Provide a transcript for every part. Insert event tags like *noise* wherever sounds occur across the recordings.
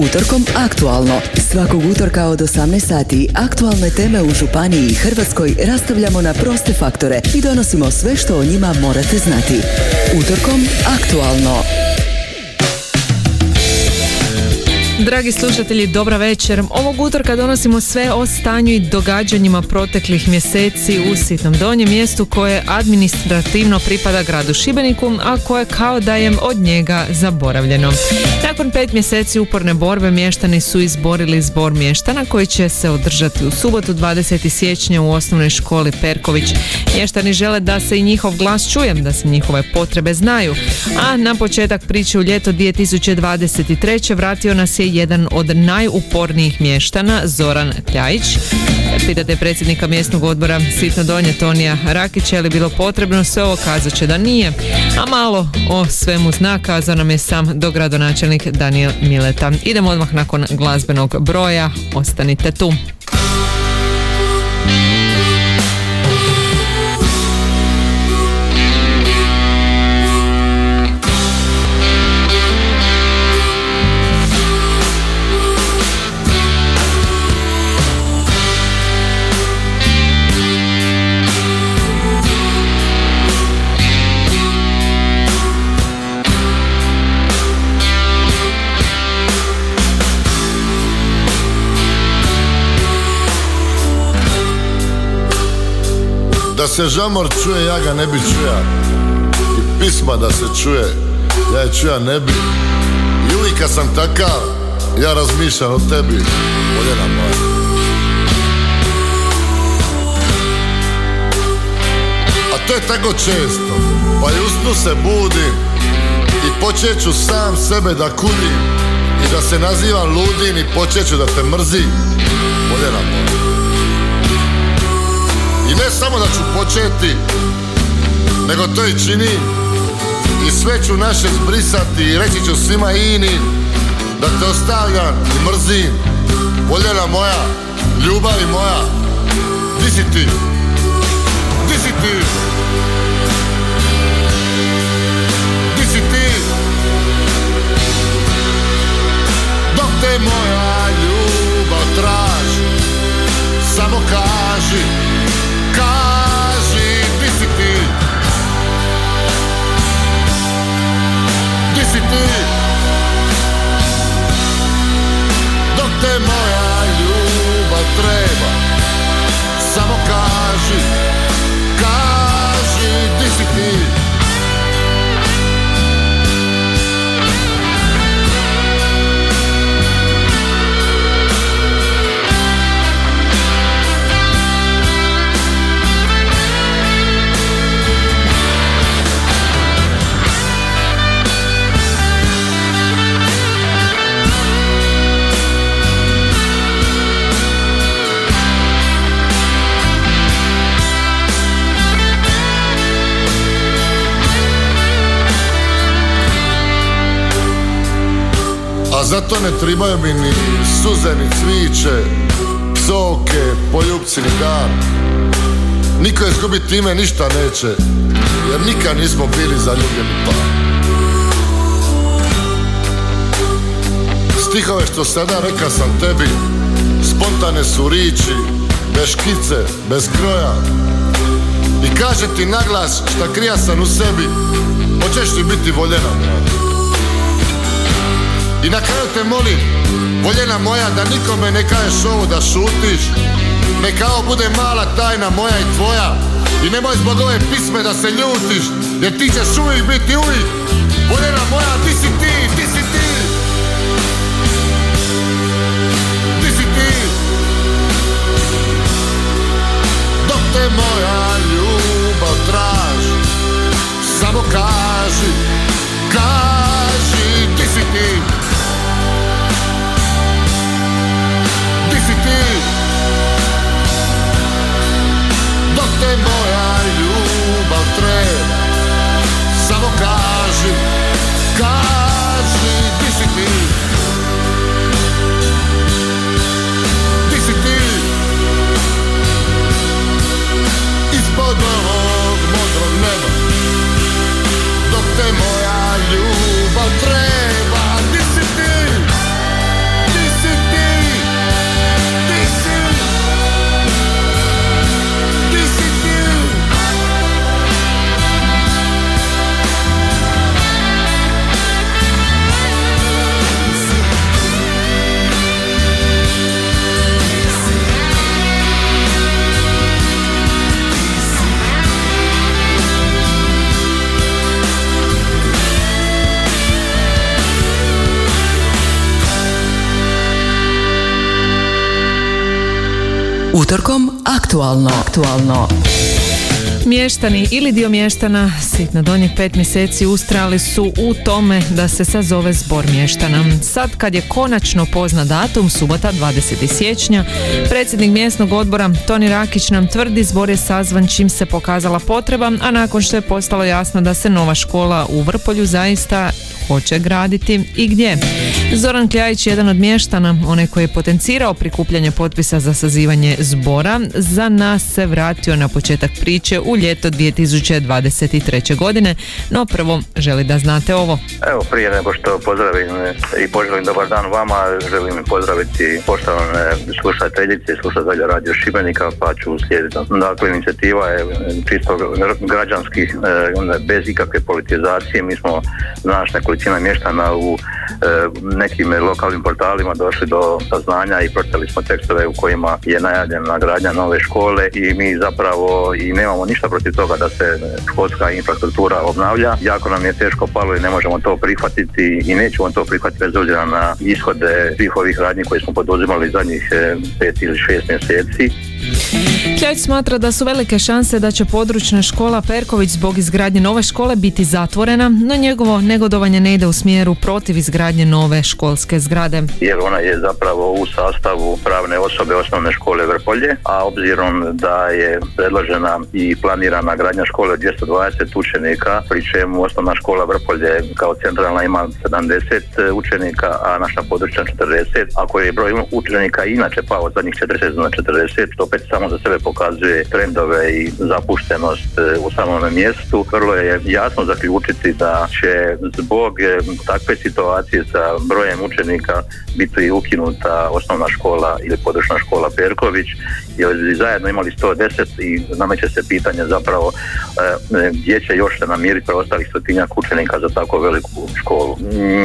Utorkom aktualno. Svakog utorka od 18 sati aktualne teme u Županiji i Hrvatskoj rastavljamo na proste faktore i donosimo sve što o njima morate znati. Utorkom aktualno. Dragi slušatelji, dobra večer. Ovog utorka donosimo sve o stanju i događanjima proteklih mjeseci u Sitnom donjem mjestu koje administrativno pripada gradu Šibeniku, a koje kao da je od njega zaboravljeno. Nakon pet mjeseci uporne borbe mještani su izborili zbor mještana koji će se održati u subotu 20. siječnja u osnovnoj školi Perković. Mještani žele da se i njihov glas čuje, da se njihove potrebe znaju. A na početak priče u ljeto 2023. vratio nas je jedan od najupornijih mještana, Zoran Kljajić. Pitate predsjednika mjesnog odbora Sitno Donje Tonija Rakića je li bilo potrebno, sve ovo kazat će da nije. A malo o svemu zna kazao nam je sam dogradonačelnik Daniel Mileta. Idemo odmah nakon glazbenog broja, ostanite tu. Se žamor čuje, ja ga ne bi čuja. I pisma da se čuje, ja je čuja ne bi. I kad sam takav, ja razmišljam o tebi Voljena moja. A to je tako često, pa i usnu se budim I počet ću sam sebe da kudim I da se nazivam ludim i počet ću da te mrzim i ne samo da ću početi, nego to i činim I sve ću naše zbrisati i reći ću svima ini Da te ostavljam i mrzim Voljena moja, ljubavi moja Di si ti? Di si ti? Di si ti? Dok te moja ljubav traži Samo Kaži, ti? Dok te moja ljubav treba Samo kaži zato ne tribaju mi ni suze, ni cviće Psovke, poljubci, ni dan Niko izgubit time ništa neće Jer nikad nismo bili zaljubljeni pa Stihove što sada reka sam tebi Spontane su riči Bez škice, bez kroja. I kaže ti naglas šta krija sam u sebi Hoćeš li biti voljena i na kraju te molim, voljena moja, da nikome ne kažeš ovo da šutiš. Neka ovo bude mala tajna moja i tvoja. I nemoj zbog ove pisme da se ljutiš Jer ti ćeš uvijek biti uvijek. Voljena moja, ti si ti, ti si ti. Ti si ti. Dok te moja ljubav traži Samo kaži, kaži, ti si ti Utorkom aktualno. Aktualno. Mještani ili dio mještana sitno donjih pet mjeseci ustrali su u tome da se sazove zbor mještana. Sad kad je konačno pozna datum, subota 20. siječnja, predsjednik mjesnog odbora Toni Rakić nam tvrdi zbor je sazvan čim se pokazala potreba, a nakon što je postalo jasno da se nova škola u Vrpolju zaista hoće graditi i gdje. Zoran Kljajić, jedan od mještana, onaj koji je potencirao prikupljanje potpisa za sazivanje zbora, za nas se vratio na početak priče u ljeto 2023. godine, no prvo želi da znate ovo. Evo prije nego što pozdravim i poželim dobar dan vama, želim pozdraviti poštovane slušateljice i slušatelja Radio Šibenika, pa ću slijediti. Dakle, inicijativa je čisto građanski, e, bez ikakve politizacije. Mi smo znaš nekolicina mještana u e, nekim lokalnim portalima došli do saznanja i pročitali smo tekstove u kojima je najavljena gradnja nove škole i mi zapravo i nemamo ništa protiv toga da se školska infrastruktura obnavlja. Jako nam je teško palo i ne možemo to prihvatiti i nećemo to prihvatiti bez obzira na ishode svih ovih radnji koje smo poduzimali zadnjih e, pet ili šest mjeseci. Kljać smatra da su velike šanse da će područna škola Perković zbog izgradnje nove škole biti zatvorena, no njegovo negodovanje ne ide u smjeru protiv izgradnje nove školske zgrade. Jer ona je zapravo u sastavu pravne osobe osnovne škole Vrpolje, a obzirom da je predložena i planirana gradnja škole 220 učenika, pri čemu osnovna škola Vrpolje kao centralna ima 70 učenika, a naša područna 40, ako je broj učenika inače pao zadnjih 40 na 40, to opet samo za sebe pokazuje trendove i zapuštenost e, u samom mjestu. Vrlo je jasno zaključiti da će zbog e, takve situacije sa brojem učenika biti ukinuta osnovna škola ili područna škola Perković jer zajedno imali 110 i nameće se pitanje zapravo e, gdje će još se namiriti preostalih stotinjak učenika za tako veliku školu.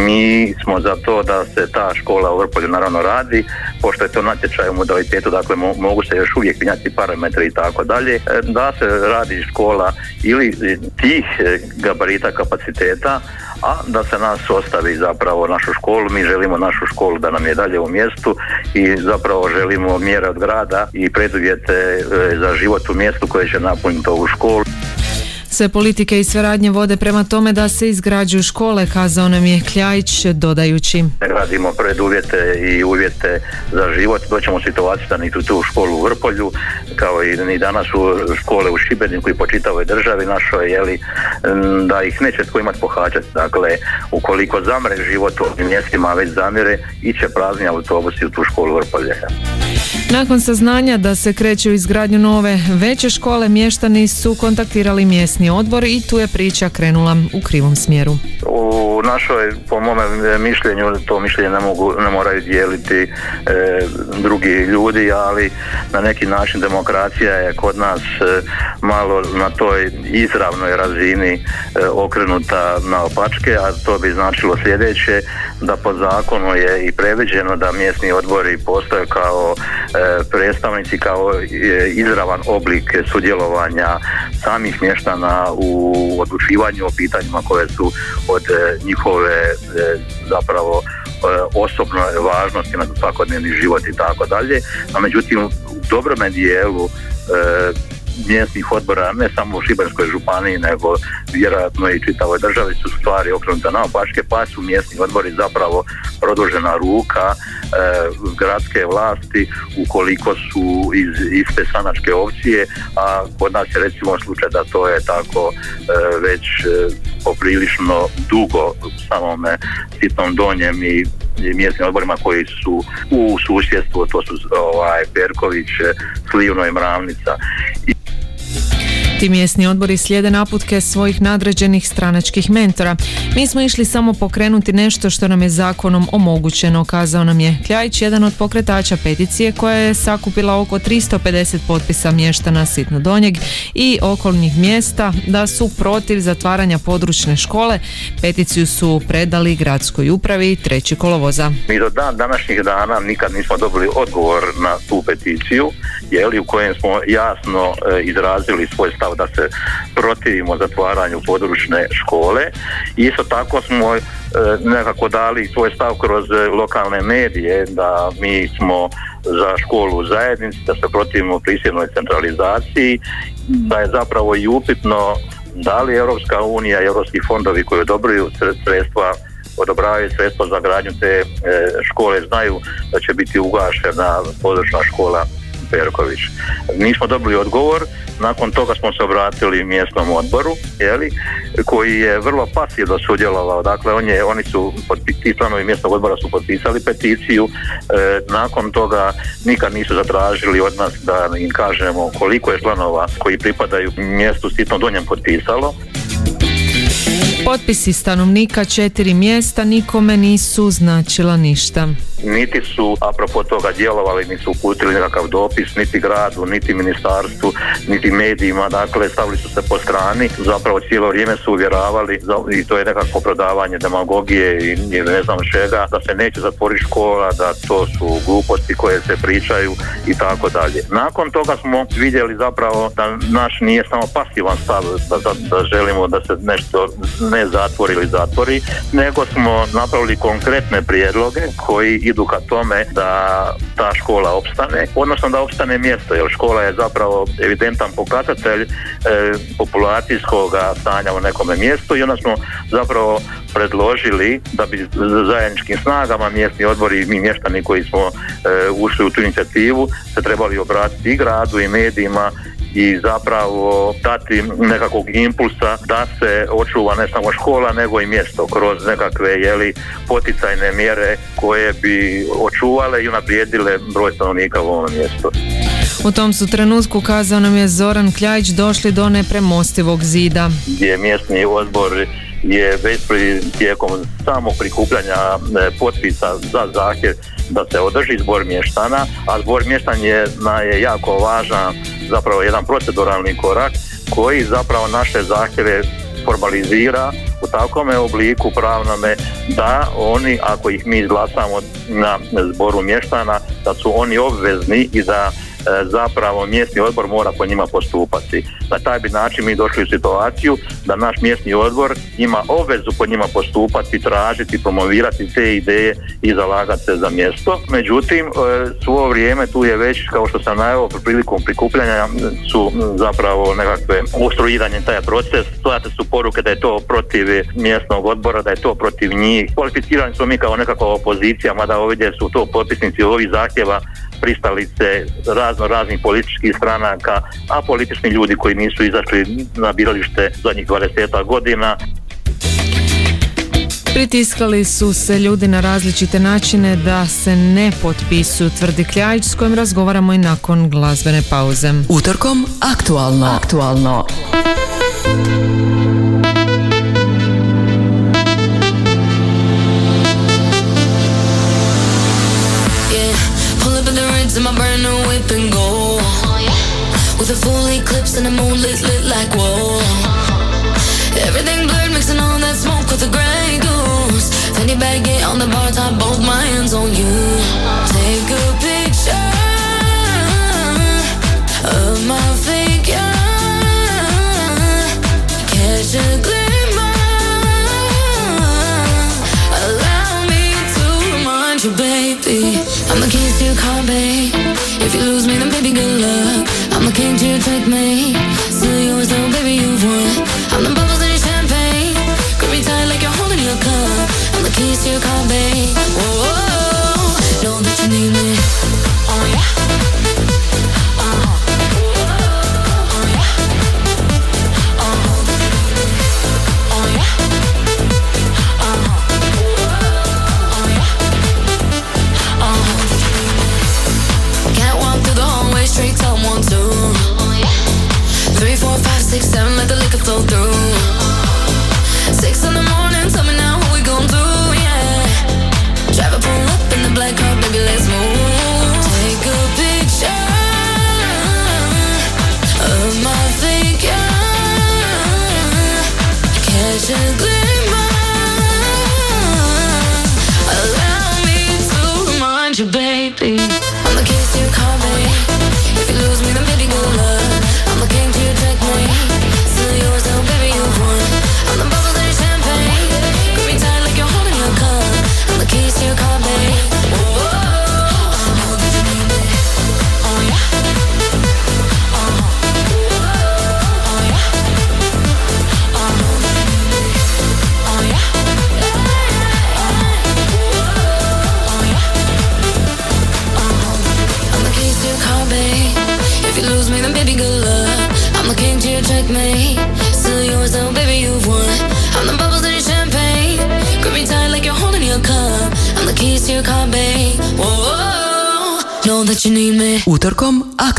Mi smo za to da se ta škola u Vrpolju naravno radi, pošto je to natječaj u modalitetu, dakle mogu se još uvijek mijenjati parametri i tako dalje, e, da se radi škola ili tih e, gabarita kapaciteta, a da se nas ostavi zapravo našu školu. Mi želimo našu školu da nam je dalje u mjestu i zapravo želimo mjere od grada i preduvjete e, za život u mjestu koje će napuniti ovu školu. Sve politike i sve radnje vode prema tome da se izgrađuju škole, kazao nam je Kljajić dodajući. Radimo preduvjete i uvjete za život, doćemo situaciju da niti tu školu u Vrpolju, kao i ni danas u škole u Šibeniku i po čitavoj državi našoj, jeli, da ih neće tko imati pohađati. Dakle, ukoliko zamre život u ovim mjestima, već zamire, iće prazni autobusi u tu školu Vrpolje. Nakon saznanja da se kreće u izgradnju nove veće škole, mještani su kontaktirali mjesni odbor i tu je priča krenula u krivom smjeru. U našoj, po mome mišljenju, to mišljenje ne, mogu, ne moraju dijeliti e, drugi ljudi, ali na neki način demokracija je kod nas e, malo na toj izravnoj razini e, okrenuta na opačke, a to bi značilo sljedeće, da po zakonu je i previđeno da mjesni odbori postoje kao E, predstavnici kao e, izravan oblik sudjelovanja samih mještana u odlučivanju o pitanjima koje su od e, njihove zapravo osobne važnosti na svakodnevni život i tako dalje. A međutim u dobrome dijelu mjesnih odbora ne samo u Šibenskoj županiji nego vjerojatno i čitavoj državi su stvari okrenute na opačke pa su mjesni odbori zapravo produžena ruka e, gradske vlasti ukoliko su iz iste sanačke opcije a kod nas je recimo slučaj da to je tako e, već e, poprilično dugo samome sitnom donjem i mjesnim odborima koji su u susjedstvu, to su ovaj, Perković, Slivno i Mravnica. I ti mjesni odbori slijede naputke svojih nadređenih stranačkih mentora. Mi smo išli samo pokrenuti nešto što nam je zakonom omogućeno, kazao nam je Kljajić, jedan od pokretača peticije koja je sakupila oko 350 potpisa mještana Sitno Donjeg i okolnih mjesta da su protiv zatvaranja područne škole. Peticiju su predali gradskoj upravi treći kolovoza. Mi do dan današnjih dana nikad nismo dobili odgovor na tu peticiju, jeli, u kojem smo jasno e, izrazili svoj stav da se protivimo zatvaranju područne škole. Isto tako smo e, nekako dali svoj stav kroz lokalne medije da mi smo za školu u zajednici, da se protivimo prisilnoj centralizaciji, da je zapravo i upitno da li Europska unija i europski fondovi koji odobruju sredstva odobravaju sredstva za gradnju te e, škole znaju da će biti ugašena područna škola Perković. Nismo dobili odgovor, nakon toga smo se obratili mjesnom odboru, jeli, koji je vrlo pasivno sudjelovao, dakle on je, oni su, ti članovi mjesnog odbora su potpisali peticiju, e, nakon toga nikad nisu zatražili od nas da im kažemo koliko je članova koji pripadaju mjestu Sitno Donjem potpisalo. Potpisi stanovnika četiri mjesta nikome nisu značila ništa niti su apropo toga djelovali, nisu uputili nekakav dopis, niti gradu, niti ministarstvu, niti medijima, dakle stavili su se po strani, zapravo cijelo vrijeme su uvjeravali i to je nekakvo prodavanje demagogije i ne znam čega, da se neće zatvoriti škola, da to su gluposti koje se pričaju i tako dalje. Nakon toga smo vidjeli zapravo da naš nije samo pasivan stav da, da, da želimo da se nešto ne zatvori ili zatvori, nego smo napravili konkretne prijedloge koji idu ka tome da ta škola opstane, odnosno da opstane mjesto, jer škola je zapravo evidentan pokazatelj e, populacijskog stanja u nekome mjestu i onda smo zapravo predložili da bi zajedničkim snagama mjesni odbori i mi mještani koji smo e, ušli u tu inicijativu se trebali obratiti i gradu i medijima i zapravo dati nekakvog impulsa da se očuva ne samo škola nego i mjesto kroz nekakve jeli, poticajne mjere koje bi očuvale i unaprijedile broj stanovnika u ovom mjestu. U tom su trenutku kazao nam je Zoran Kljajić došli do nepremostivog zida. Gdje mjesni odbor je već tijekom samog prikupljanja e, potpisa za zahtjev da se održi zbor mještana, a zbor mještana je jako važan zapravo jedan proceduralni korak koji zapravo naše zahtjeve formalizira u takvome obliku pravnome da oni ako ih mi izglasamo na zboru mještana da su oni obvezni i E, zapravo mjesni odbor mora po njima postupati. Na taj bi način mi došli u situaciju da naš mjesni odbor ima obvezu po njima postupati, tražiti, promovirati te ideje i zalagati se za mjesto. Međutim, e, svo vrijeme tu je već, kao što sam najavio, prilikom prikupljanja su zapravo nekakve ustrojiranje taj proces. Stojate su poruke da je to protiv mjesnog odbora, da je to protiv njih. Kvalificirani smo mi kao nekakva opozicija, mada ovdje su to potpisnici ovih zahtjeva pristalice razno raznih političkih stranaka, a politični ljudi koji nisu izašli na biralište zadnjih 20 godina. Pritiskali su se ljudi na različite načine da se ne potpisuju, tvrdi Kljajić s kojim razgovaramo i nakon glazbene pauze. Utorkom aktualno. Aktualno.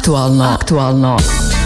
Utorkom aktualno. Aktualno. Utorkom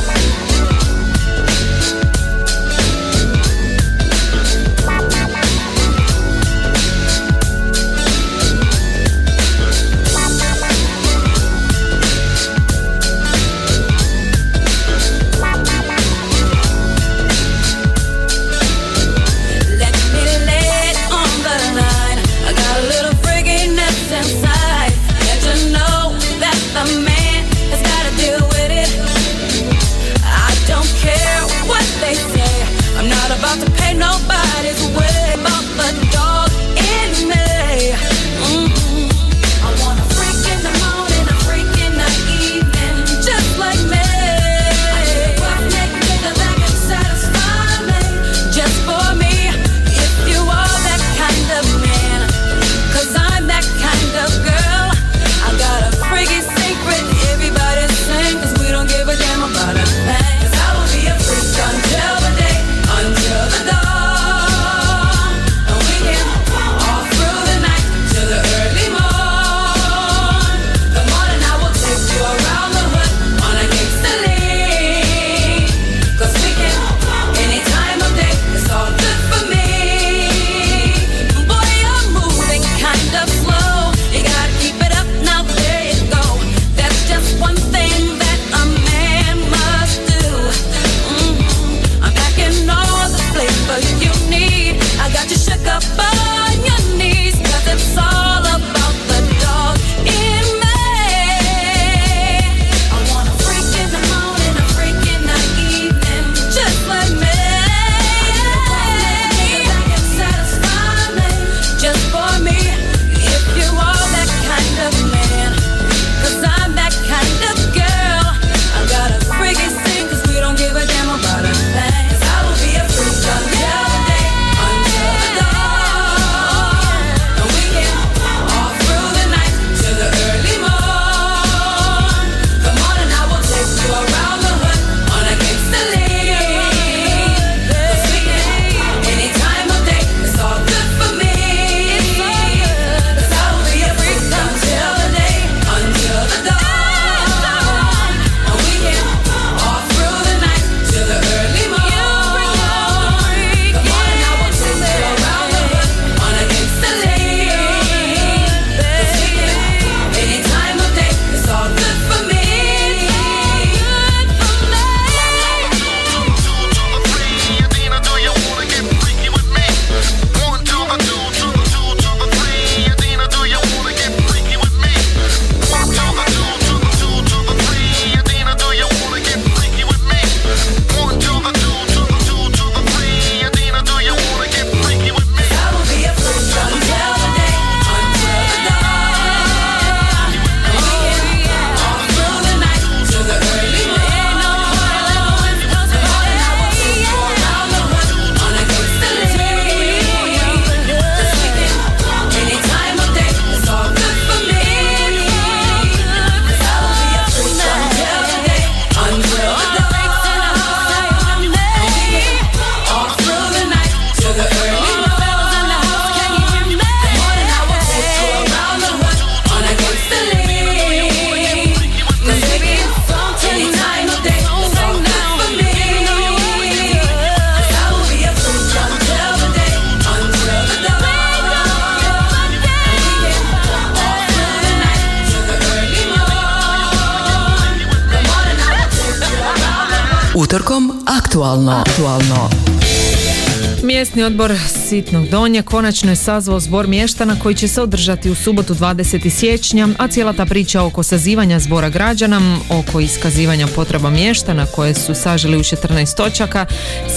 Mjesni odbor Sitnog Donje konačno je sazvao zbor mještana koji će se održati u subotu 20. siječnja, a cijela ta priča oko sazivanja zbora građana, oko iskazivanja potreba mještana koje su sažili u 14 točaka,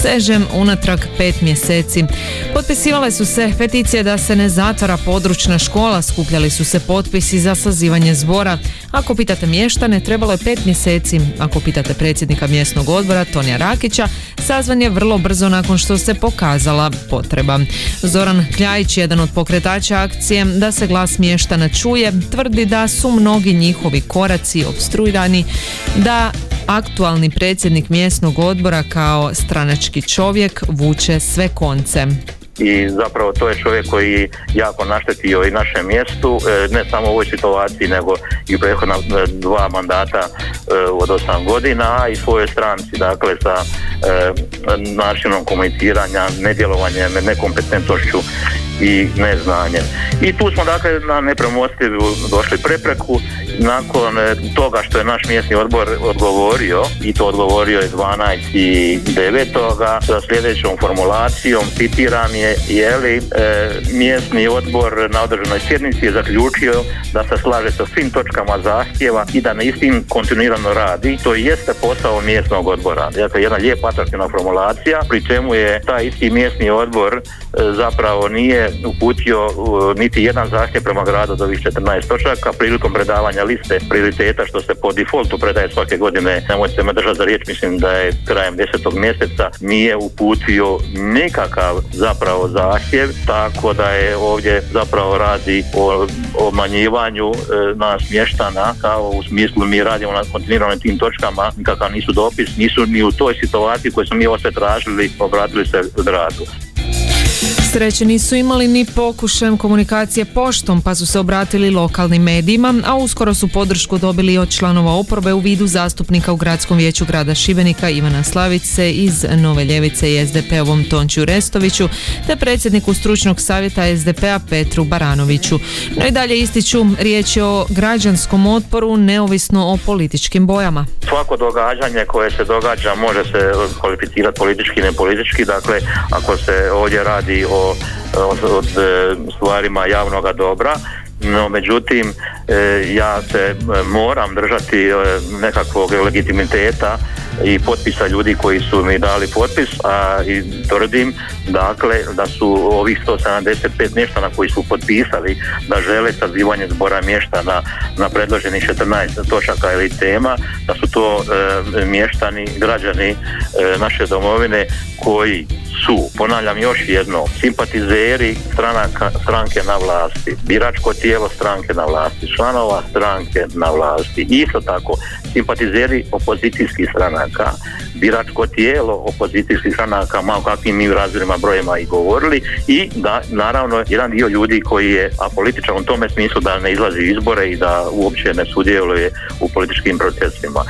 sežem unatrag pet mjeseci. Potpisivale su se peticije da se ne zatvara područna škola, skupljali su se potpisi za sazivanje zbora. Ako pitate mještane, trebalo je pet mjeseci. Ako pitate predsjednika mjesnog odbora Tonija Rakića, sazvan je vrlo brzo nakon što se pokazala potreba. Zoran Kljajić, jedan od pokretača akcije da se glas mještana čuje, tvrdi da su mnogi njihovi koraci obstruirani, da aktualni predsjednik mjesnog odbora kao stranački čovjek vuče sve konce. I zapravo to je čovjek koji jako naštetio i našem mjestu, e, ne samo u ovoj situaciji nego i prethodna e, dva mandata e, od osam godina, a i svojoj stranci, dakle sa načinom komuniciranja, nedjelovanjem, nekompetentnošću i neznanjem. I tu smo dakle na nepremostivu došli prepreku nakon e, toga što je naš mjesni odbor odgovorio i to odgovorio je 12 i 9. sa sljedećom formulacijom citiram je je li e, mjesni odbor na održanoj sjednici je zaključio da se slaže sa svim točkama zahtjeva i da na istim kontinuirano radi to jeste posao mjesnog odbora dakle jedna lijepa atraktivna formulacija pri čemu je taj isti mjesni odbor e, zapravo nije uputio niti jedan zahtjev prema gradu od ovih 14 točaka prilikom predavanja liste prioriteta što se po defaultu predaje svake godine, nemojte me držati za riječ, mislim da je krajem desetog mjeseca nije uputio nikakav zapravo zahtjev, tako da je ovdje zapravo radi o omanjivanju e, nas mještana, kao u smislu mi radimo na kontinuiranim tim točkama, nikakav nisu dopis, nisu ni u toj situaciji koju smo mi sve tražili, obratili se gradu. Sreće nisu imali ni pokušajem komunikacije poštom pa su se obratili lokalnim medijima, a uskoro su podršku dobili od članova oporbe u vidu zastupnika u gradskom vijeću grada Šibenika Ivana Slavice iz Nove Ljevice i SDP-ovom Tončiju Restoviću te predsjedniku stručnog savjeta SDP-a Petru Baranoviću. No i dalje ističu riječ je o građanskom otporu neovisno o političkim bojama. Svako događanje koje se događa može se kvalificirati politički i nepolitički, dakle ako se ovdje radi o od, e, stvarima javnoga dobra no međutim e, ja se e, moram držati nekakvog legitimiteta i potpisa ljudi koji su mi dali potpis a i tvrdim dakle da su ovih 175 mještana koji su potpisali da žele sazivanje zbora mještana na predloženih 14 točaka ili tema da su to mještani građani naše domovine koji su, ponavljam još jedno, simpatizeri stranaka, stranke na vlasti, biračko tijelo stranke na vlasti, članova stranke na vlasti, isto tako simpatizeri opozicijskih stranaka, biračko tijelo opozicijskih stranaka, malo kakvim mi razmjerima brojima i govorili i da naravno jedan dio ljudi koji je apolitičan u tome smislu da ne izlazi izbore i da uopće ne sudjeluje u političkim procesima.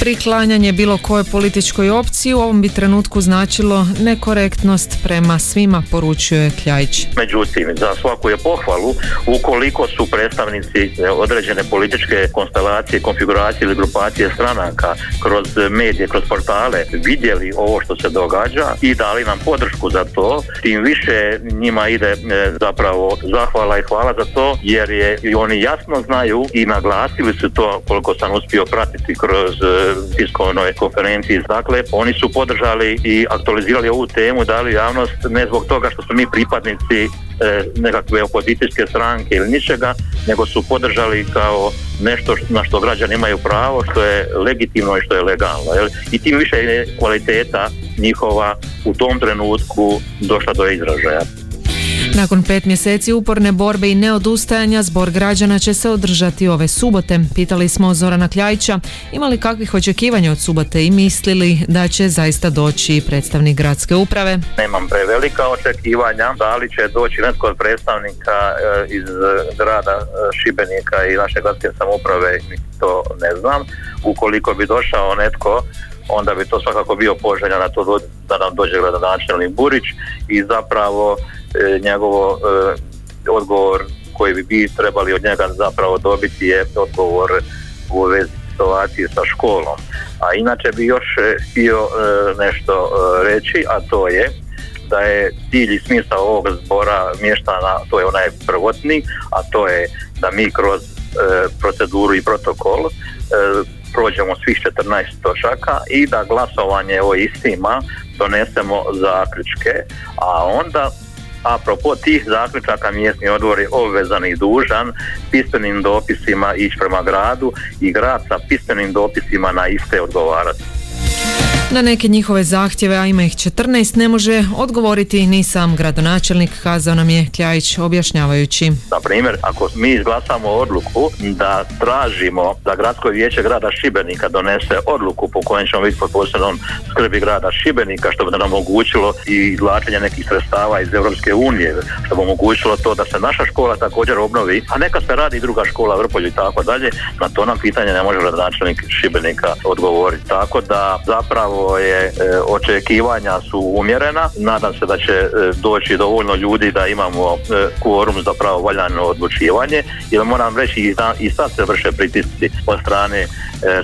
Priklanjanje bilo koje političkoj opciji u ovom bi trenutku značilo nekorektnost prema svima, poručuje Kljajić. Međutim, za svaku je pohvalu ukoliko su predstavnici određene političke konstelacije, konfiguracije ili grupacije stranaka kroz medije, kroz portale vidjeli ovo što se događa i dali nam podršku za to, tim više njima ide e, zapravo zahvala i hvala za to jer je i oni jasno znaju i naglasili su to koliko sam uspio pratiti kroz e, tiskovnoj konferenciji. Dakle, oni su podržali i aktualizirali ovu temu, dali javnost ne zbog toga što su mi pripadnici e, nekakve opozicijske stranke ili ničega, nego su podržali kao nešto na što građani imaju pravo, što je legitimno i što je legalno. Jel? I tim više je kvaliteta njihova u tom trenutku došla do izražaja. Nakon pet mjeseci uporne borbe i neodustajanja zbor građana će se održati ove subote. Pitali smo Zorana Kljajića imali kakvih očekivanja od subote i mislili da će zaista doći predstavnik gradske uprave. Nemam prevelika očekivanja, da li će doći netko od predstavnika eh, iz grada eh, Šibenika i naše gradske samouprave, to ne znam. Ukoliko bi došao netko onda bi to svakako bio poželja na to da nam dođe gradonačelnik Burić i zapravo e, njegovo e, odgovor koji bi bi trebali od njega zapravo dobiti je odgovor u vezi situacije sa školom. A inače bi još e, htio nešto reći, a to je da je cilj i smisao ovog zbora mještana, to je onaj prvotni, a to je da mi kroz proceduru i protokol prođemo svih 14 točaka i da glasovanje o istima donesemo zaključke, a onda apropo tih zaključaka mjesni odbor je obvezan i dužan pismenim dopisima ići prema gradu i grad sa pismenim dopisima na iste odgovarati. Na neke njihove zahtjeve, a ima ih 14, ne može odgovoriti ni sam gradonačelnik, kazao nam je Kljajić objašnjavajući. Na primjer, ako mi izglasamo odluku da tražimo da gradsko vijeće grada Šibenika donese odluku po kojem ćemo biti pod posebnom skrbi grada Šibenika, što bi nam omogućilo i izvlačenje nekih sredstava iz Europske unije, što bi omogućilo to da se naša škola također obnovi, a neka se radi i druga škola Vrpolju i tako dalje, na to nam pitanje ne može gradonačelnik Šibenika odgovoriti. Tako da zapravo je e, očekivanja su umjerena. Nadam se da će e, doći dovoljno ljudi da imamo e, kvorum za valjano odlučivanje. Jer moram reći i sad se vrše pritisci od strane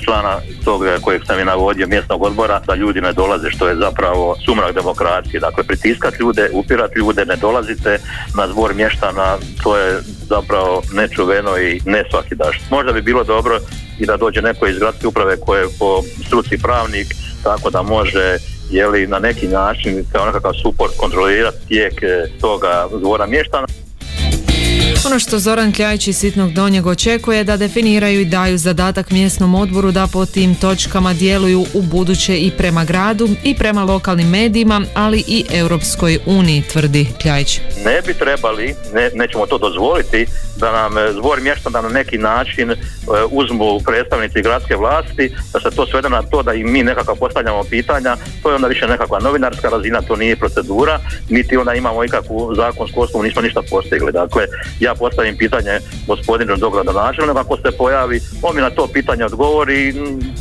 člana tog kojeg sam i navodio mjesnog odbora da ljudi ne dolaze što je zapravo sumrak demokracije. Dakle, pritiskat ljude, upirat ljude, ne dolazite na zbor mještana, to je zapravo nečuveno i ne svaki daš. Možda bi bilo dobro i da dođe neko iz gradske uprave koje je po struci pravnik tako da može jeli, na neki način kao nekakav suport kontrolirati tijek eh, toga dvora mještana. Ono što Zoran Kljajić iz Sitnog Donjeg očekuje da definiraju i daju zadatak mjesnom odboru da po tim točkama djeluju u buduće i prema gradu i prema lokalnim medijima, ali i Europskoj uniji, tvrdi Kljajić. Ne bi trebali, ne, nećemo to dozvoliti, da nam e, zbor mještana na neki način e, uzmu predstavnici gradske vlasti, da se to svede na to da i mi nekako postavljamo pitanja, to je onda više nekakva novinarska razina, to nije procedura, niti onda imamo ikakvu zakonsku osnovu, nismo ništa postigli. Dakle, ja postavim pitanje gospodinu dogradonačelniku, ako se pojavi, on mi na to pitanje odgovori,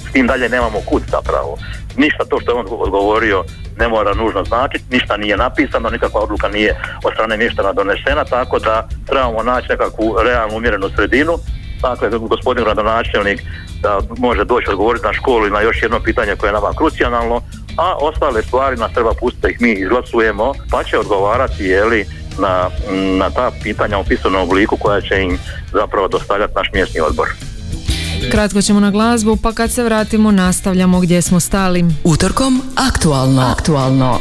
s tim dalje nemamo kut zapravo. Ništa to što je on odgovorio ne mora nužno značiti, ništa nije napisano, nikakva odluka nije od strane mještana donesena, tako da trebamo naći nekakvu realnu umjerenu sredinu. Dakle, gospodin gradonačelnik da može doći odgovoriti na školu i na još jedno pitanje koje je nama krucijalno, a ostale stvari nas treba pustiti ih mi izglasujemo, pa će odgovarati jeli, na, na ta pitanja u pisanom obliku koja će im zapravo dostavljati naš mjesni odbor. Kratko ćemo na glazbu, pa kad se vratimo nastavljamo gdje smo stali. Utorkom aktualno. Aktualno.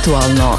Aktualno.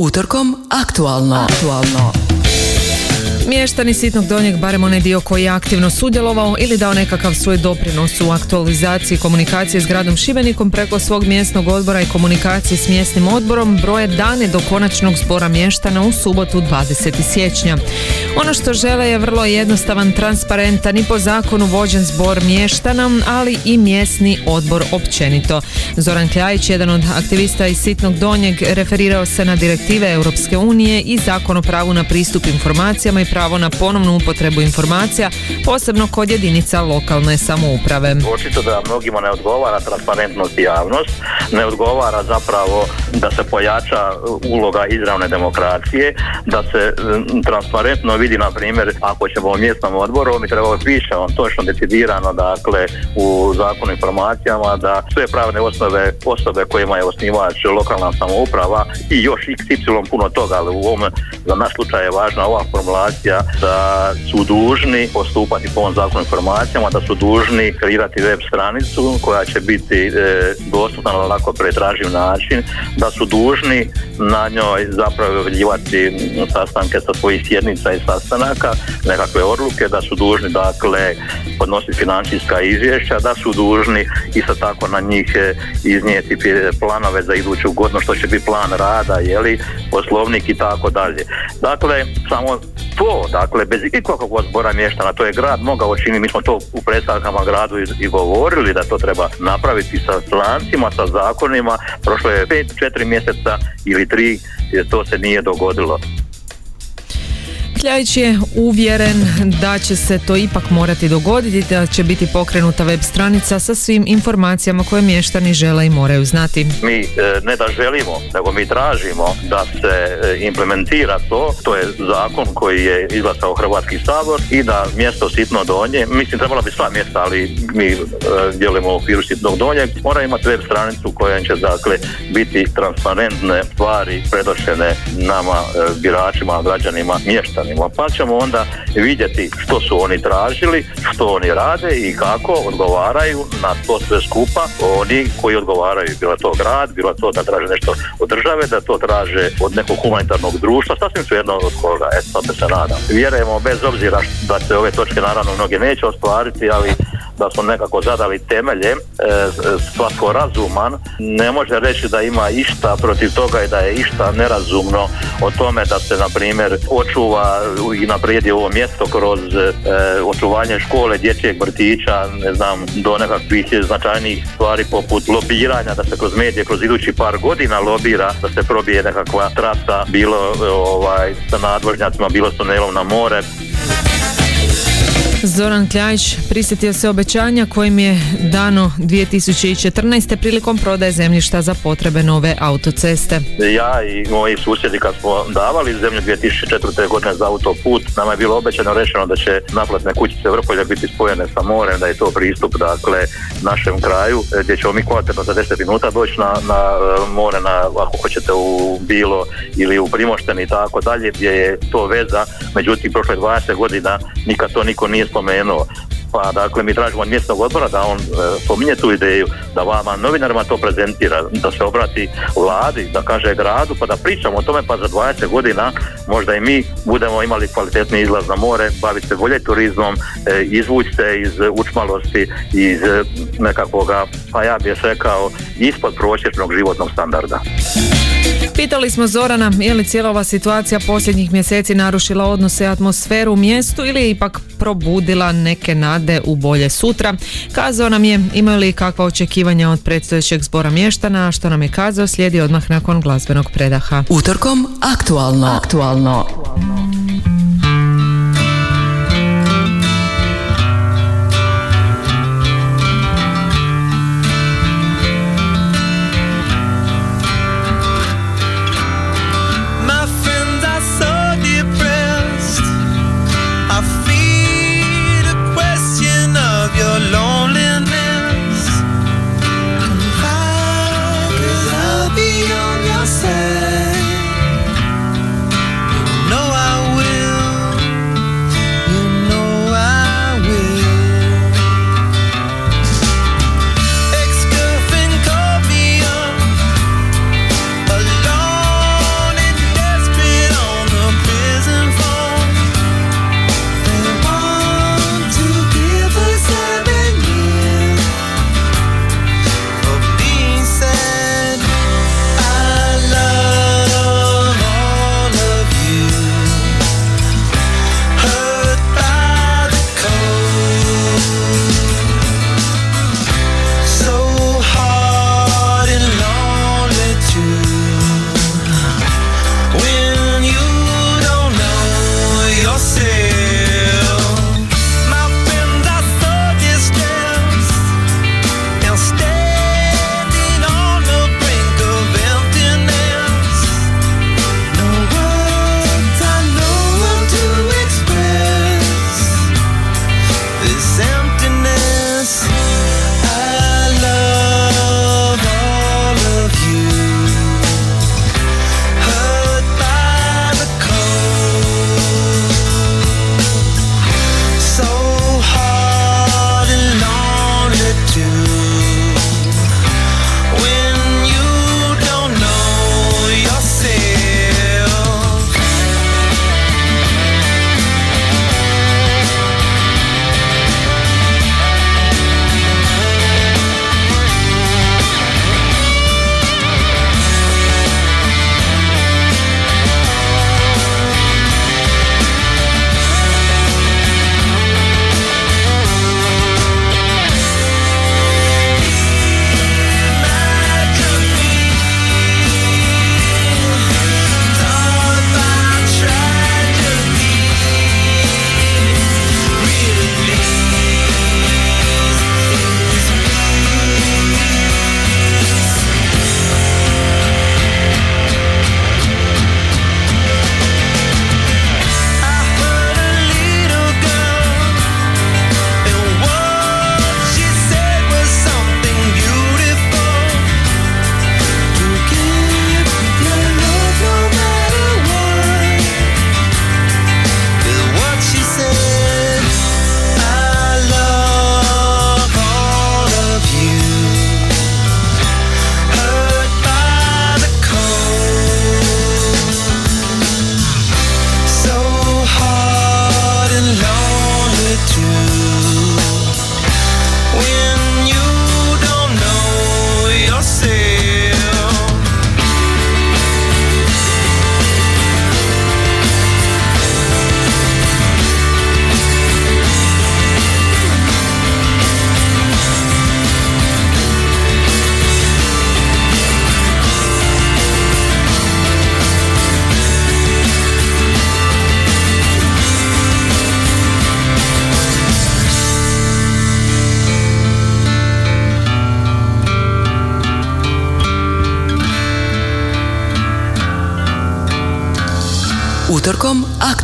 Utorkom aktualno. Aktualno. Mještani sitnog donjeg, barem onaj dio koji je aktivno sudjelovao ili dao nekakav svoj doprinos u aktualizaciji komunikacije s gradom Šibenikom preko svog mjesnog odbora i komunikacije s mjesnim odborom broje dane do konačnog zbora mještana u subotu 20. siječnja. Ono što žele je vrlo jednostavan, transparentan i po zakonu vođen zbor mještana, ali i mjesni odbor općenito. Zoran Kljajić, jedan od aktivista iz Sitnog Donjeg, referirao se na direktive Europske unije i zakon o pravu na pristup informacijama i pravo na ponovnu upotrebu informacija, posebno kod jedinica lokalne samouprave. Očito da mnogima ne odgovara transparentnost i javnost, ne odgovara zapravo da se pojača uloga izravne demokracije, da se transparentno vidi, na primjer, ako ćemo u mjesnom odboru, mi treba piše on točno decidirano, dakle, u zakonu informacijama, da sve pravne osnove, osobe kojima je osnivač lokalna samouprava i još XY puno toga, ali u ovom, za naš slučaj je važna ova formulacija da su dužni postupati po ovom zakonu informacijama, da su dužni kreirati web stranicu koja će biti e, dostupna na lako pretraživ način, da su dužni na njoj zapravo objavljivati sastanke sa svojih sjednica i sastanaka, nekakve odluke, da su dužni dakle podnositi financijska izvješća, da su dužni isto tako na njih e, iznijeti planove za iduću godinu, što će biti plan rada, jeli, poslovnik i tako dalje. Dakle, samo to, dakle, bez ikakvog zbora mještana, to je grad mogao činiti, mi smo to u predstavkama gradu i, govorili da to treba napraviti sa plancima, sa zakonima, prošlo je 5-4 mjeseca ili 3, jer to se nije dogodilo. Kljajić je uvjeren da će se to ipak morati dogoditi, da će biti pokrenuta web stranica sa svim informacijama koje mještani žele i moraju znati. Mi e, ne da želimo, nego mi tražimo da se e, implementira to, to je zakon koji je izglasao Hrvatski sabor i da mjesto Sitno Donje, mislim trebala bi sva mjesta, ali mi e, djelujemo u okviru Sitnog Donje, mora imati web stranicu koja će dakle biti transparentne stvari predošene nama biračima, građanima, mještanima. Pa ćemo onda vidjeti što su oni tražili, što oni rade i kako odgovaraju na to sve skupa oni koji odgovaraju, bilo to grad, bilo to da traže nešto od države, da to traže od nekog humanitarnog društva, sasvim su jedno od koga, eto, se nadam. Vjerujemo bez obzira da se ove točke naravno mnoge neće ostvariti, ali da smo nekako zadali temelje, e, svatko razuman ne može reći da ima išta protiv toga i da je išta nerazumno o tome da se na primjer očuva i naprijedi ovo mjesto kroz e, očuvanje škole, dječjeg vrtića, ne znam, do nekakvih značajnijih stvari poput lobiranja, da se kroz medije kroz idući par godina lobira, da se probije nekakva trasa, bilo ovaj, sa nadvožnjacima, bilo s tunelom na more. Zoran Kljajić prisjetio se obećanja kojim je dano 2014. prilikom prodaje zemljišta za potrebe nove autoceste. Ja i moji susjedi kad smo davali zemlju 2004. godine za autoput, nama je bilo obećano rečeno da će naplatne kućice Vrpolja biti spojene sa morem, da je to pristup dakle našem kraju gdje ćemo mi kvalitetno za 10 minuta doći na, na e, more na, ako hoćete u Bilo ili u Primošten i tako dalje gdje je to veza, međutim prošle 20 godina nikad to niko nije spomenuo. Pa dakle mi tražimo od mjesnog odbora da on e, spominje tu ideju, da vama novinarima to prezentira, da se obrati vladi, da kaže gradu, pa da pričamo o tome pa za 20 godina možda i mi budemo imali kvalitetni izlaz na more, baviti se bolje turizmom, e, izvući se iz učmalosti, iz e, nekakvoga, pa ja bih rekao, ispod prosječnog životnog standarda. Pitali smo Zorana je li cijela ova situacija posljednjih mjeseci narušila odnose i atmosferu u mjestu ili je ipak probudila neke nade u bolje sutra. Kazao nam je imaju li kakva očekivanja od predstojećeg zbora mještana, a što nam je kazao slijedi odmah nakon glazbenog predaha. Utorkom aktualno. Aktualno.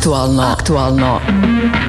Aktualno. Aktualno.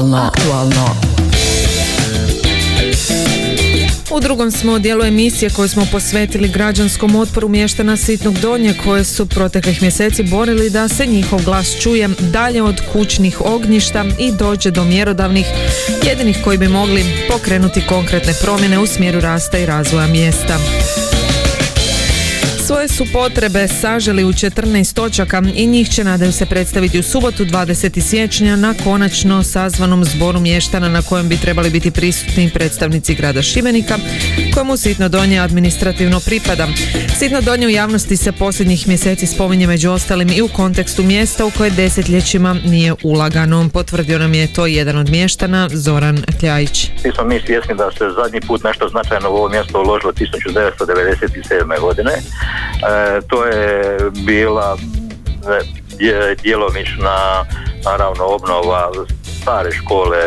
Aktualno. Aktualno. U drugom smo dijelu emisije koju smo posvetili građanskom otporu mještana Sitnog Donje koje su proteklih mjeseci borili da se njihov glas čuje dalje od kućnih ognjišta i dođe do mjerodavnih jedinih koji bi mogli pokrenuti konkretne promjene u smjeru rasta i razvoja mjesta. Svoje su potrebe saželi u 14 točaka i njih će nadaju se predstaviti u subotu 20. siječnja na konačno sazvanom zboru mještana na kojem bi trebali biti prisutni predstavnici grada Šibenika kojemu Sitno Donje administrativno pripada. Sitno Donje u javnosti se posljednjih mjeseci spominje među ostalim i u kontekstu mjesta u koje desetljećima nije ulagano. Potvrdio nam je to jedan od mještana, Zoran Kljajić. Mi smo mi svjesni da se zadnji put nešto značajno u ovo mjesto uložilo 1997. godine E, to je bila e, djelomična naravno obnova stare škole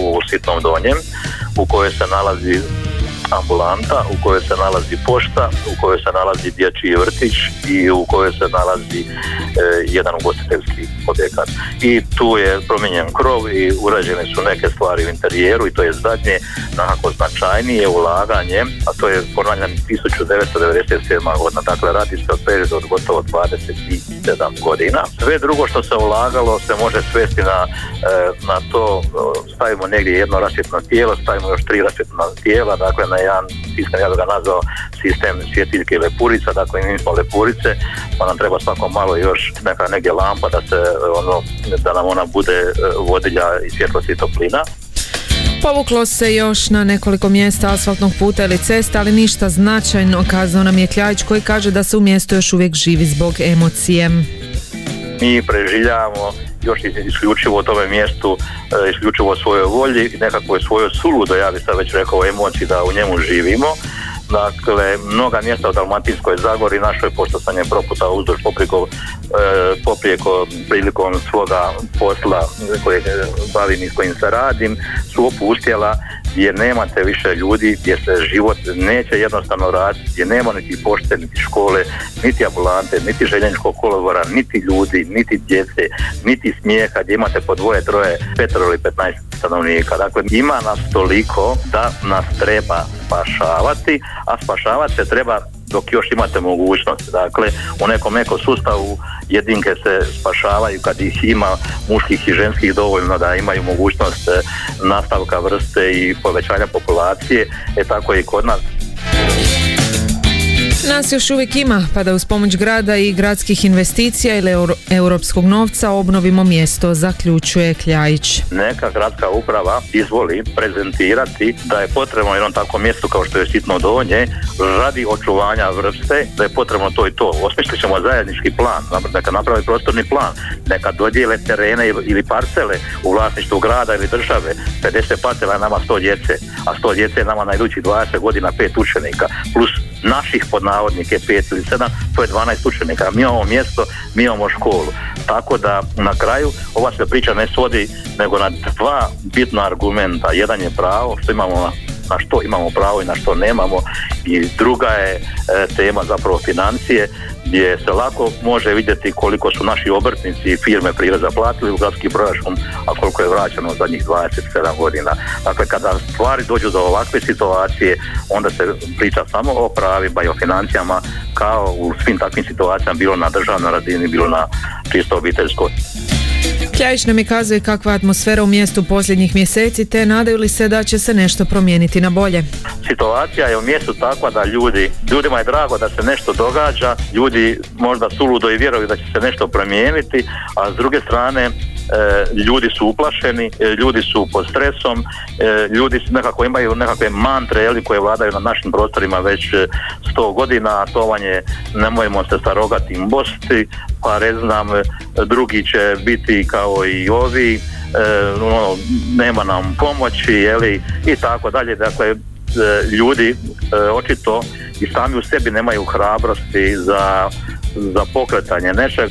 u Sitnom Donjem u kojoj se nalazi ambulanta u kojoj se nalazi pošta, u kojoj se nalazi dječji vrtić i u kojoj se nalazi e, jedan ugostiteljski objekat. I tu je promijenjen krov i urađene su neke stvari u interijeru i to je zadnje nekako značajnije ulaganje, a to je ponavljam 1997. godina. Dakle, radi se o periodu od gotovo 27 godina. Sve drugo što se ulagalo se može svesti na, e, na to, stavimo negdje jedno rasvjetno tijelo, stavimo još tri rasvjetna tijela, dakle na jedan sistem, ja bih ga nazvao sistem svjetiljke i lepurica, dakle mi smo lepurice, pa nam treba svako malo još neka negdje lampa da se ono, da nam ona bude e, vodilja i svjetlost i toplina. Povuklo se još na nekoliko mjesta asfaltnog puta ili cesta, ali ništa značajno, kazao nam je Kljajić koji kaže da se u mjestu još uvijek živi zbog emocije. Mi preživljavamo još isključivo tome mjestu, e, isključivo svojoj volji i nekakvoj svojoj suludo, ja bih sad već rekao, emociji da u njemu živimo. Dakle, mnoga mjesta u Dalmatinskoj Zagori sam je proputa uzduž poprijeko, e, poprijeko prilikom svoga posla koje bavim i s kojim se radim, su opustjela gdje nemate više ljudi, gdje se život neće jednostavno raditi, gdje nema niti pošte, niti škole, niti ambulante, niti željeničkog kolodvora, niti ljudi, niti djece, niti smijeha, gdje imate po dvoje, troje, petro ili petnaest stanovnika. Dakle, ima nas toliko da nas treba spašavati, a spašavati se treba dok još imate mogućnost. Dakle, u nekom nekom sustavu jedinke se spašavaju kad ih ima muških i ženskih dovoljno da imaju mogućnost eh, nastavka vrste i povećanja populacije, e tako i kod nas. Nas još uvijek ima, pa da uz pomoć grada i gradskih investicija ili europskog novca obnovimo mjesto, zaključuje Kljajić. Neka gradska uprava izvoli prezentirati da je potrebno jednom takvom mjestu kao što je sitno donje radi očuvanja vrste, da je potrebno to i to. Osmišlit ćemo zajednički plan, neka napravi prostorni plan, neka dodijele terene ili parcele u vlasništvu grada ili države. 50 parcela je nama 100 djece, a 100 djece je nama na idućih 20 godina pet učenika, plus naših pod navodnike 5 ili 7, to je 12 učenika. Mi imamo mjesto, mi imamo školu. Tako da na kraju ova se priča ne svodi nego na dva bitna argumenta. Jedan je pravo što imamo na što imamo pravo i na što nemamo i druga je e, tema zapravo financije gdje se lako može vidjeti koliko su naši obrtnici i firme prireza platili u gradski proračun, a koliko je vraćeno zadnjih 27 godina. Dakle, kada stvari dođu do ovakve situacije, onda se priča samo o pravima i o financijama kao u svim takvim situacijama, bilo na državnoj razini, bilo na čisto obiteljskoj. Kljajić nam je kazuje kakva atmosfera u mjestu posljednjih mjeseci te nadaju li se da će se nešto promijeniti na bolje. Situacija je u mjestu takva da ljudi, ljudima je drago da se nešto događa, ljudi možda suludo i vjeruju da će se nešto promijeniti, a s druge strane E, ljudi su uplašeni, e, ljudi su pod stresom, e, ljudi nekako imaju nekakve mantre jeli, koje vladaju na našim prostorima već sto godina, a to vam je nemojmo se sa rogatim bosti, pa ne znam, drugi će biti kao i ovi, ono, nema nam pomoći, jeli, i tako dalje. Dakle, ljudi očito i sami u sebi nemaju hrabrosti za, za pokretanje nečeg.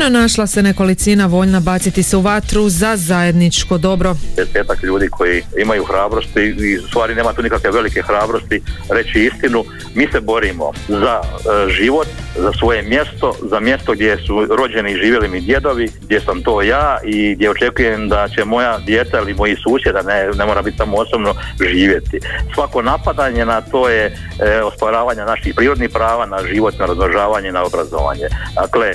No našla se nekolicina voljna baciti se u vatru za zajedničko dobro. Desetak ljudi koji imaju hrabrosti i stvari nema tu nikakve velike hrabrosti reći istinu. Mi se borimo za e, život, za svoje mjesto, za mjesto gdje su rođeni i živjeli mi djedovi, gdje sam to ja i gdje očekujem da će moja djeca ili moji susjeda, ne, ne mora biti samo osobno, živjeti. Svako napadanje na to je e, osporavanje naših prirodnih prava na život, na razložavanje, na obrazovanje. Dakle,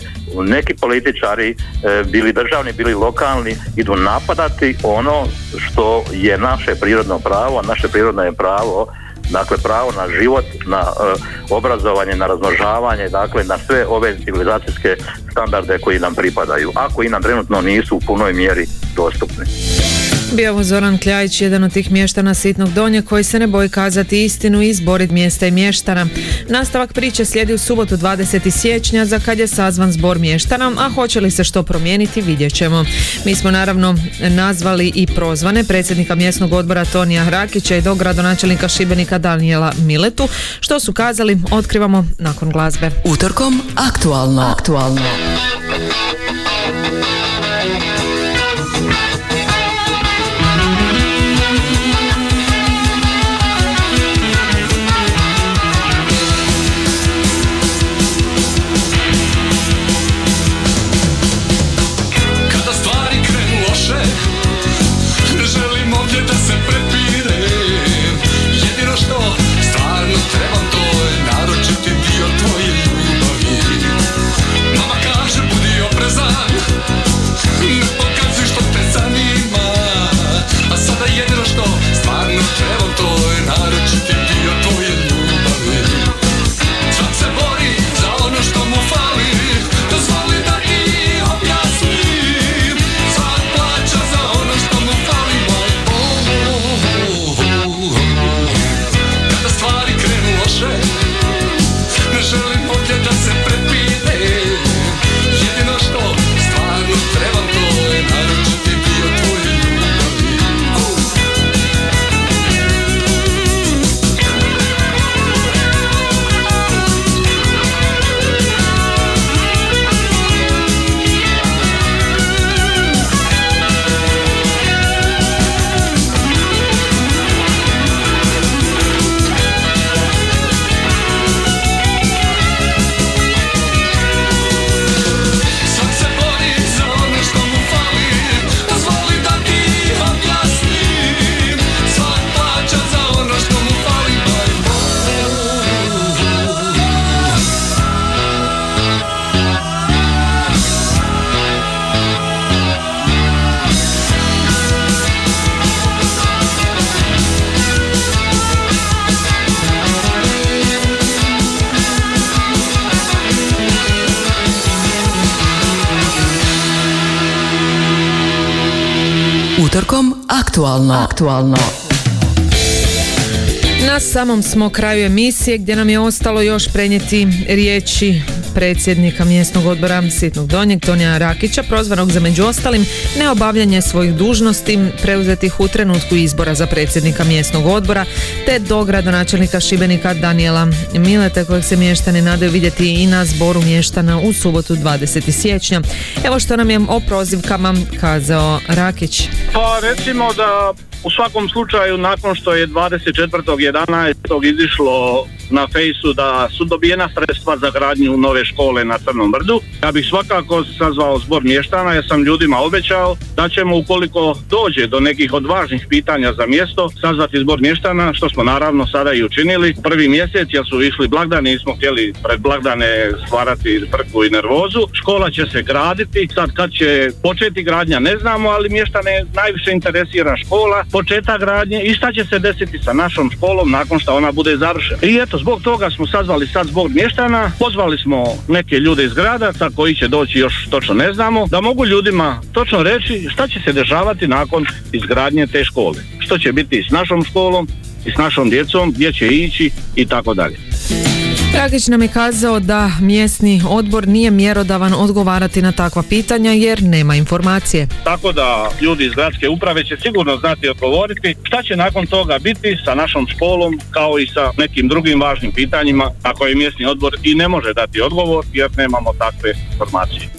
neki političari, e, bili državni, bili lokalni, idu napadati ono što je naše prirodno pravo, a naše prirodno je pravo dakle pravo na život, na e, obrazovanje, na razmnožavanje, dakle na sve ove civilizacijske standarde koji nam pripadaju, a koji nam trenutno nisu u punoj mjeri dostupni. Bio Zoran Kljajić, jedan od tih mještana Sitnog Donja koji se ne boji kazati istinu i izborit mjesta i mještana. Nastavak priče slijedi u subotu 20. siječnja za kad je sazvan zbor mještana, a hoće li se što promijeniti vidjet ćemo. Mi smo naravno nazvali i prozvane predsjednika mjesnog odbora Tonija Hrakića i do gradonačelnika Šibenika Daniela Miletu. Što su kazali, otkrivamo nakon glazbe. Utorkom aktualno. Aktualno. Aktualno. Na samom smo kraju emisije gdje nam je ostalo još prenijeti riječi predsjednika mjesnog odbora Sitnog Donjeg Tonija Rakića prozvanog za među ostalim neobavljanje svojih dužnosti preuzetih u trenutku izbora za predsjednika mjesnog odbora te do gradonačelnika Šibenika Daniela Milete kojeg se mještani nadaju vidjeti i na zboru mještana u subotu 20. siječnja. Evo što nam je o prozivkama kazao Rakić. Pa recimo da u svakom slučaju nakon što je 24.11. izišlo na fejsu da su dobijena sredstva za gradnju nove škole na Crnom brdu. Ja bih svakako sazvao zbor mještana jer sam ljudima obećao da ćemo ukoliko dođe do nekih od važnih pitanja za mjesto sazvati zbor mještana što smo naravno sada i učinili. Prvi mjesec jer su išli blagdani nismo htjeli pred blagdane stvarati prku i nervozu. Škola će se graditi, sad kad će početi gradnja ne znamo, ali mještane najviše interesira škola, početak gradnje i šta će se desiti sa našom školom nakon što ona bude završena. I eto, zbog toga smo sazvali sad zbog mještana, pozvali smo neke ljude iz grada, sa koji će doći još točno ne znamo, da mogu ljudima točno reći šta će se dešavati nakon izgradnje te škole. Što će biti s našom školom i s našom djecom, gdje će ići i tako dalje. Dragić nam je kazao da mjesni odbor nije mjerodavan odgovarati na takva pitanja jer nema informacije. Tako da ljudi iz gradske uprave će sigurno znati odgovoriti šta će nakon toga biti sa našom školom kao i sa nekim drugim važnim pitanjima ako je mjesni odbor i ne može dati odgovor jer nemamo takve informacije.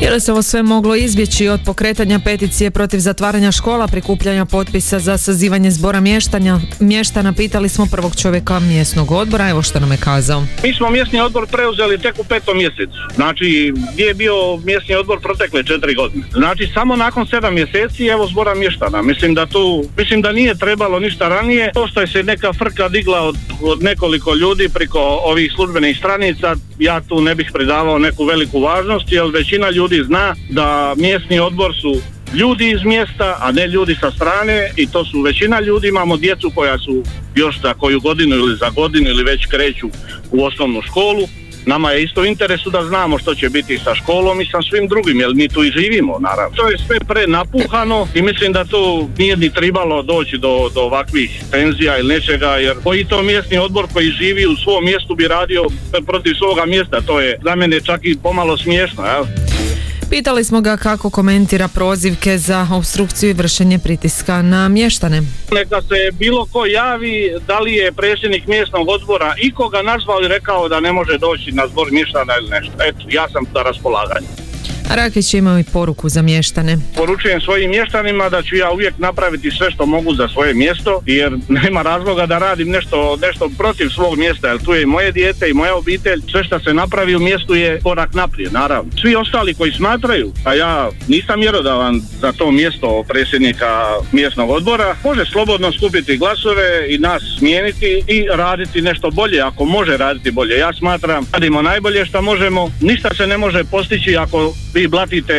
Je li se ovo sve moglo izbjeći od pokretanja peticije protiv zatvaranja škola, prikupljanja potpisa za sazivanje zbora mještanja? Mještana pitali smo prvog čovjeka mjesnog odbora, evo što nam je kazao. Mi smo mjesni odbor preuzeli tek u petom mjesecu. Znači, gdje je bio mjesni odbor protekle četiri godine. Znači, samo nakon sedam mjeseci evo zbora mještana. Mislim da tu, mislim da nije trebalo ništa ranije. To je se neka frka digla od, od nekoliko ljudi priko ovih službenih stranica, ja tu ne bih pridavao neku veliku važnost, jer većina ljudi zna da mjesni odbor su ljudi iz mjesta, a ne ljudi sa strane i to su većina ljudi, imamo djecu koja su još za koju godinu ili za godinu ili već kreću u osnovnu školu. Nama je isto u interesu da znamo što će biti sa školom i sa svim drugim, jer mi tu i živimo, naravno. To je sve prenapuhano i mislim da tu nije ni tribalo doći do, do ovakvih tenzija ili nečega, jer koji to mjesni odbor koji živi u svom mjestu bi radio protiv svoga mjesta, to je za mene čak i pomalo smiješno, jel? Pitali smo ga kako komentira prozivke za obstrukciju i vršenje pritiska na mještane. Neka se bilo ko javi da li je predsjednik mjesnog odbora ikoga nazvao i rekao da ne može doći na zbor mještana ili nešto. Eto, ja sam za raspolaganje. Rakić ima i poruku za mještane. Poručujem svojim mještanima da ću ja uvijek napraviti sve što mogu za svoje mjesto jer *laughs* nema razloga da radim nešto, nešto protiv svog mjesta jer tu je i moje dijete i moja obitelj. Sve što se napravi u mjestu je korak naprijed, naravno. Svi ostali koji smatraju, a ja nisam mjerodavan za to mjesto predsjednika mjesnog odbora, može slobodno skupiti glasove i nas smijeniti i raditi nešto bolje ako može raditi bolje. Ja smatram radimo najbolje što možemo, ništa se ne može postići ako vi blatite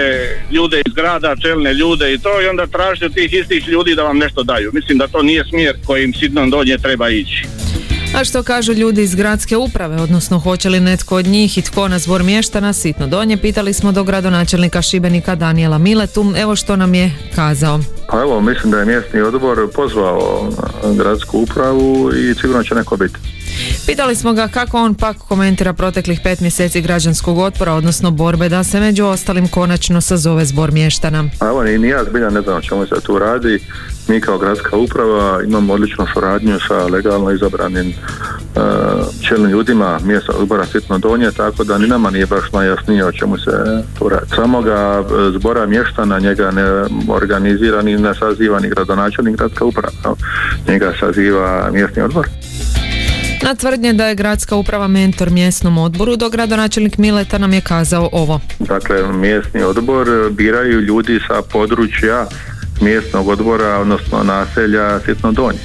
ljude iz grada, čelne ljude i to i onda tražite od tih istih ljudi da vam nešto daju. Mislim da to nije smjer kojim sitnom donje treba ići. A što kažu ljudi iz gradske uprave, odnosno hoće li netko od njih i tko na zbor mještana sitno donje, pitali smo do gradonačelnika Šibenika Daniela Miletu, evo što nam je kazao. Pa evo, mislim da je mjesni odbor pozvao gradsku upravu i sigurno će neko biti. Pitali smo ga kako on pak komentira proteklih pet mjeseci građanskog otpora, odnosno borbe da se među ostalim konačno sazove zbor mještana. A evo, ni ja zbilja ne znam čemu se tu radi. Mi kao gradska uprava imamo odličnu suradnju sa legalno izabranim uh, čelnim ljudima mjesta odbora Sitno Donje, tako da ni nama nije baš najjasnije o čemu se tu radi. Samoga e, zbora mještana njega ne organizira ni ne saziva ni gradonačelnik gradska uprava. Njega saziva mjesni odbor. Na tvrdnje da je gradska uprava mentor mjesnom odboru, do gradonačelnik Mileta nam je kazao ovo. Dakle, mjesni odbor biraju ljudi sa područja mjesnog odbora, odnosno naselja Sitno Donje.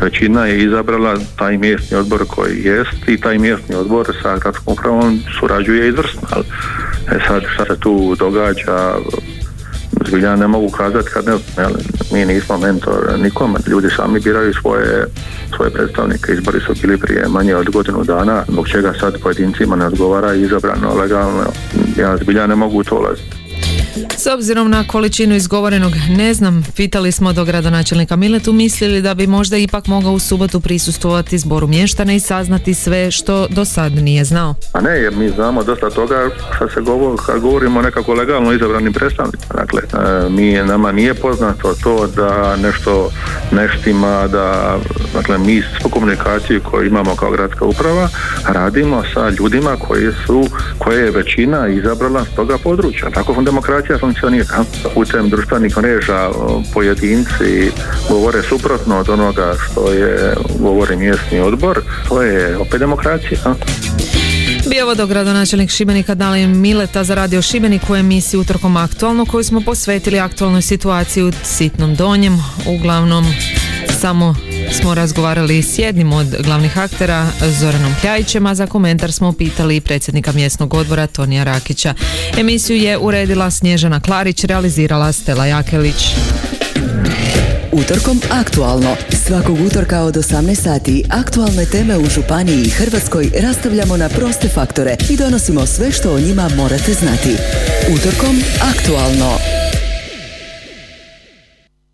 Većina je izabrala taj mjesni odbor koji jest i taj mjesni odbor sa gradskom upravom surađuje izvrsno. E sad šta se tu događa, zbilja ne mogu kazati kad ne, mi nismo mentor nikome, ljudi sami biraju svoje, svoje predstavnike, izbori su bili prije manje od godinu dana, zbog čega sad pojedincima ne odgovara izabrano legalno, ja zbilja ne mogu to ulaziti. S obzirom na količinu izgovorenog ne znam, pitali smo do gradonačelnika Miletu mislili da bi možda ipak mogao u subotu prisustvovati zboru mještana i saznati sve što do sad nije znao. A ne, jer mi znamo dosta toga što se govori, kad govorimo nekako legalno izabranim predstavnicima. Dakle, e, mi, nama nije poznato to da nešto neštima, da dakle, mi svu komunikaciju koju imamo kao gradska uprava radimo sa ljudima koji su, koje je većina izabrala s toga područja. Tako demokracija funkcionira. Putem društvenih mreža pojedinci govore suprotno od onoga što je govori mjesni odbor. To je opet demokracija. Bio ovo gradonačelnik Šibenika Dalin Mileta za radio Šibenik u emisiji Utorkom aktualno koju smo posvetili aktualnoj situaciji u Sitnom Donjem. Uglavnom samo smo razgovarali s jednim od glavnih aktera Zoranom Kljajićem, a za komentar smo pitali predsjednika mjesnog odbora Tonija Rakića. Emisiju je uredila Snježana Klarić, realizirala Stela Jakelić. Utorkom aktualno. Svakog utorka od 18 sati aktualne teme u Županiji i Hrvatskoj rastavljamo na proste faktore i donosimo sve što o njima morate znati. Utorkom aktualno.